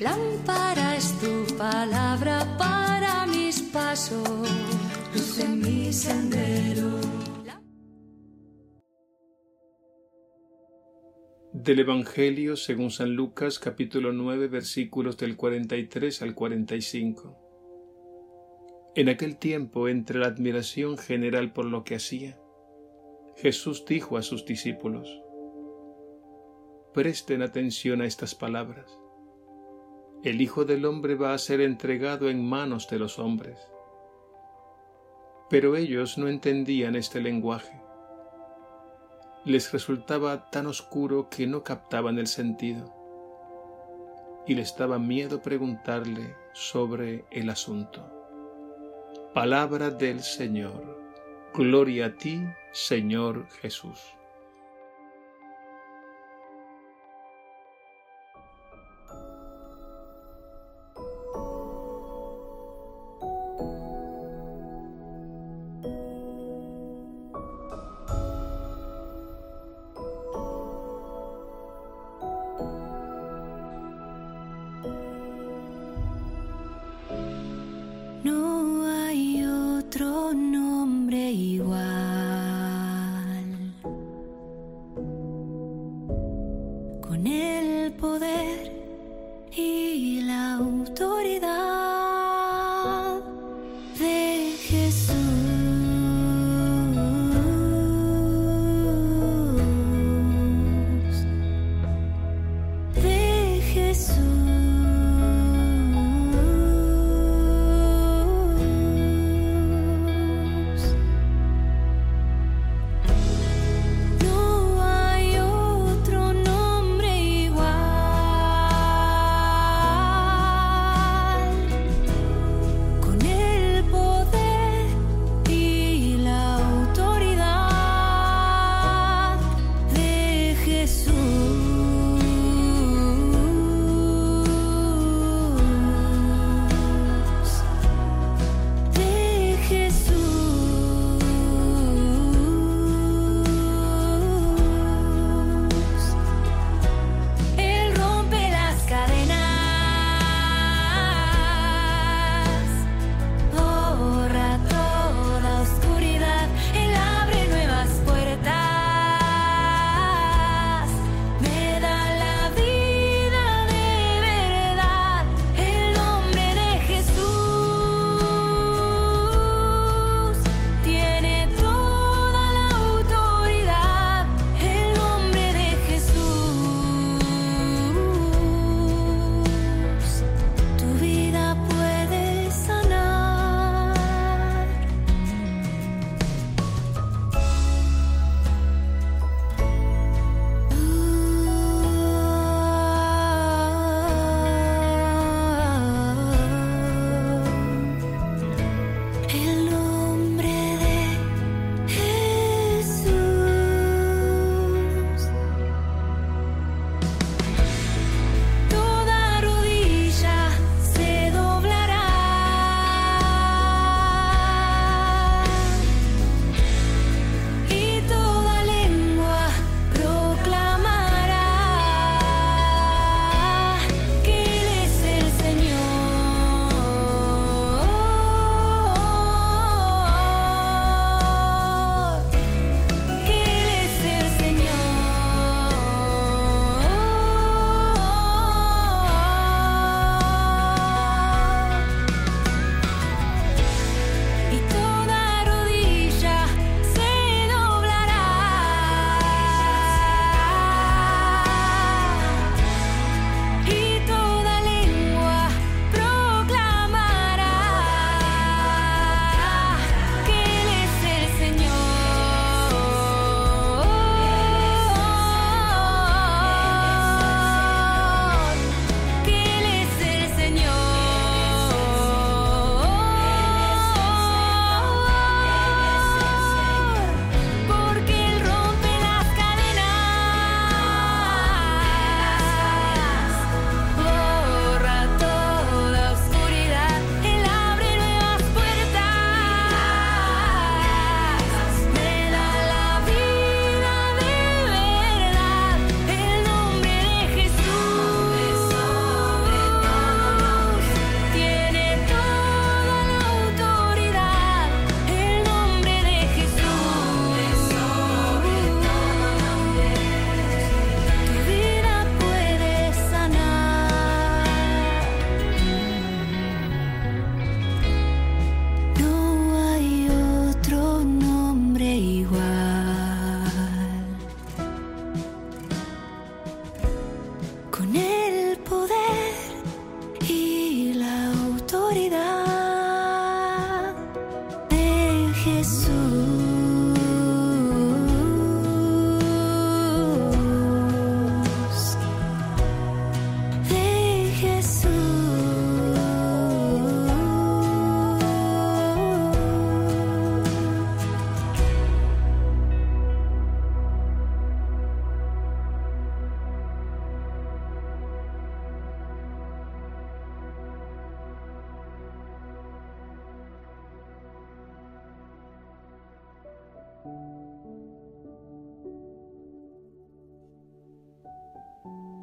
Lámpara es tu palabra para mis pasos, luz en mi sendero. Del Evangelio según San Lucas capítulo 9 versículos del 43 al 45. En aquel tiempo, entre la admiración general por lo que hacía, Jesús dijo a sus discípulos, Presten atención a estas palabras el Hijo del Hombre va a ser entregado en manos de los hombres. Pero ellos no entendían este lenguaje. Les resultaba tan oscuro que no captaban el sentido y les daba miedo preguntarle sobre el asunto. Palabra del Señor. Gloria a ti, Señor Jesús. autoridade.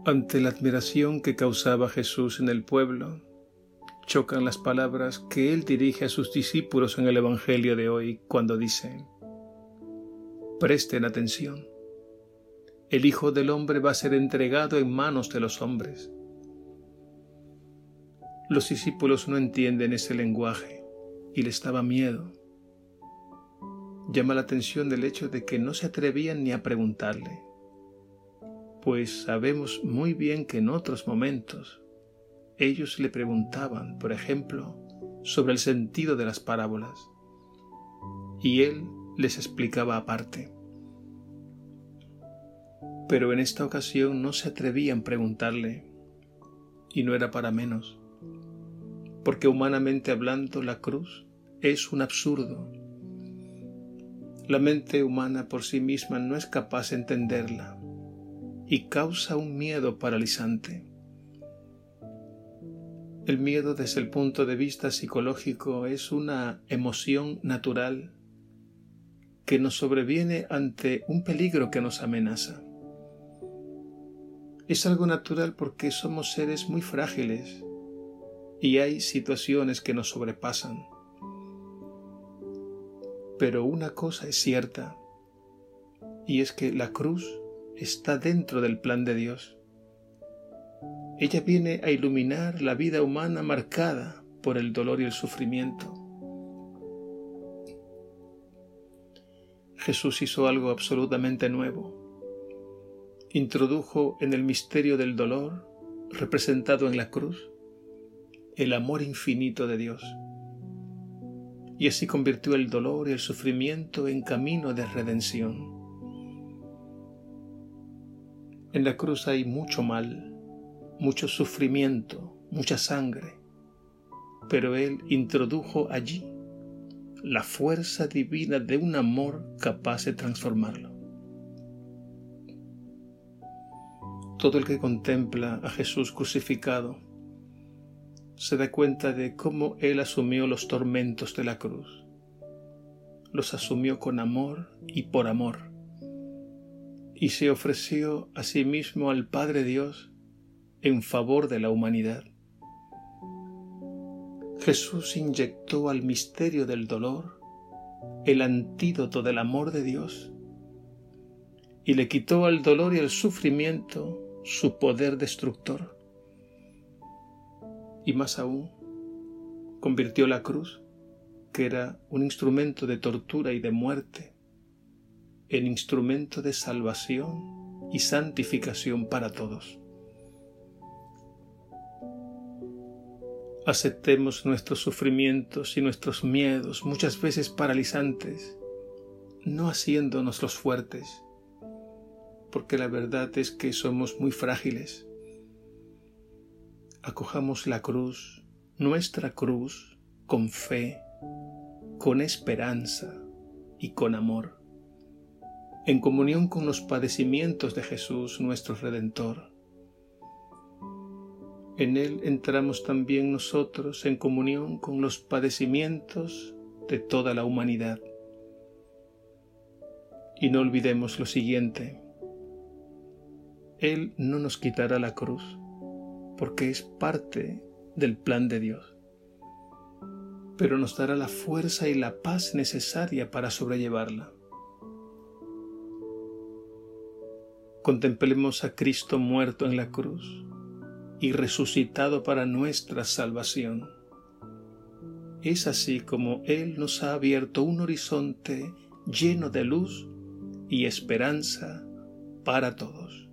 Ante la admiración que causaba Jesús en el pueblo, chocan las palabras que él dirige a sus discípulos en el Evangelio de hoy cuando dice, Presten atención, el Hijo del Hombre va a ser entregado en manos de los hombres. Los discípulos no entienden ese lenguaje y les daba miedo. Llama la atención el hecho de que no se atrevían ni a preguntarle pues sabemos muy bien que en otros momentos ellos le preguntaban, por ejemplo, sobre el sentido de las parábolas, y él les explicaba aparte. Pero en esta ocasión no se atrevían a preguntarle, y no era para menos, porque humanamente hablando la cruz es un absurdo. La mente humana por sí misma no es capaz de entenderla y causa un miedo paralizante. El miedo desde el punto de vista psicológico es una emoción natural que nos sobreviene ante un peligro que nos amenaza. Es algo natural porque somos seres muy frágiles y hay situaciones que nos sobrepasan. Pero una cosa es cierta, y es que la cruz está dentro del plan de Dios. Ella viene a iluminar la vida humana marcada por el dolor y el sufrimiento. Jesús hizo algo absolutamente nuevo. Introdujo en el misterio del dolor, representado en la cruz, el amor infinito de Dios. Y así convirtió el dolor y el sufrimiento en camino de redención. En la cruz hay mucho mal, mucho sufrimiento, mucha sangre, pero Él introdujo allí la fuerza divina de un amor capaz de transformarlo. Todo el que contempla a Jesús crucificado se da cuenta de cómo Él asumió los tormentos de la cruz. Los asumió con amor y por amor y se ofreció a sí mismo al Padre Dios en favor de la humanidad. Jesús inyectó al misterio del dolor el antídoto del amor de Dios y le quitó al dolor y al sufrimiento su poder destructor. Y más aún, convirtió la cruz, que era un instrumento de tortura y de muerte, el instrumento de salvación y santificación para todos. Aceptemos nuestros sufrimientos y nuestros miedos, muchas veces paralizantes, no haciéndonos los fuertes, porque la verdad es que somos muy frágiles. Acojamos la cruz, nuestra cruz, con fe, con esperanza y con amor en comunión con los padecimientos de Jesús nuestro Redentor. En Él entramos también nosotros en comunión con los padecimientos de toda la humanidad. Y no olvidemos lo siguiente, Él no nos quitará la cruz, porque es parte del plan de Dios, pero nos dará la fuerza y la paz necesaria para sobrellevarla. Contemplemos a Cristo muerto en la cruz y resucitado para nuestra salvación. Es así como Él nos ha abierto un horizonte lleno de luz y esperanza para todos.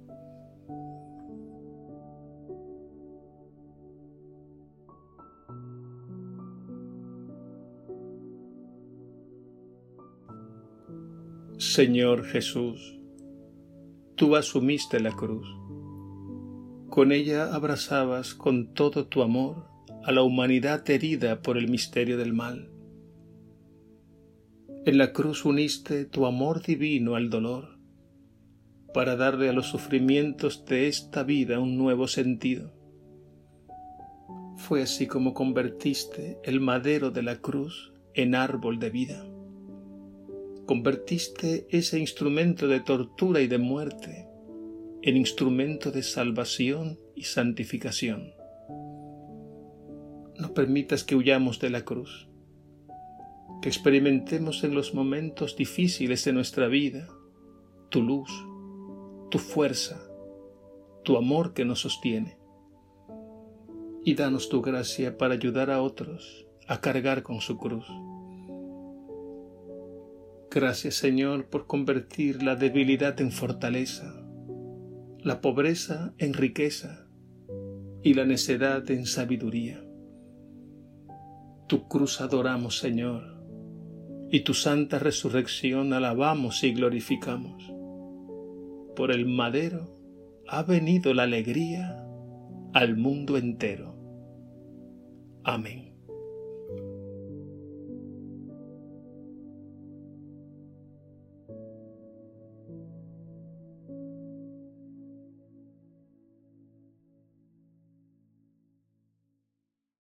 Señor Jesús, tú asumiste la cruz. Con ella abrazabas con todo tu amor a la humanidad herida por el misterio del mal. En la cruz uniste tu amor divino al dolor para darle a los sufrimientos de esta vida un nuevo sentido. Fue así como convertiste el madero de la cruz en árbol de vida convertiste ese instrumento de tortura y de muerte en instrumento de salvación y santificación. No permitas que huyamos de la cruz, que experimentemos en los momentos difíciles de nuestra vida tu luz, tu fuerza, tu amor que nos sostiene. Y danos tu gracia para ayudar a otros a cargar con su cruz. Gracias Señor por convertir la debilidad en fortaleza, la pobreza en riqueza y la necedad en sabiduría. Tu cruz adoramos Señor y tu santa resurrección alabamos y glorificamos. Por el madero ha venido la alegría al mundo entero. Amén.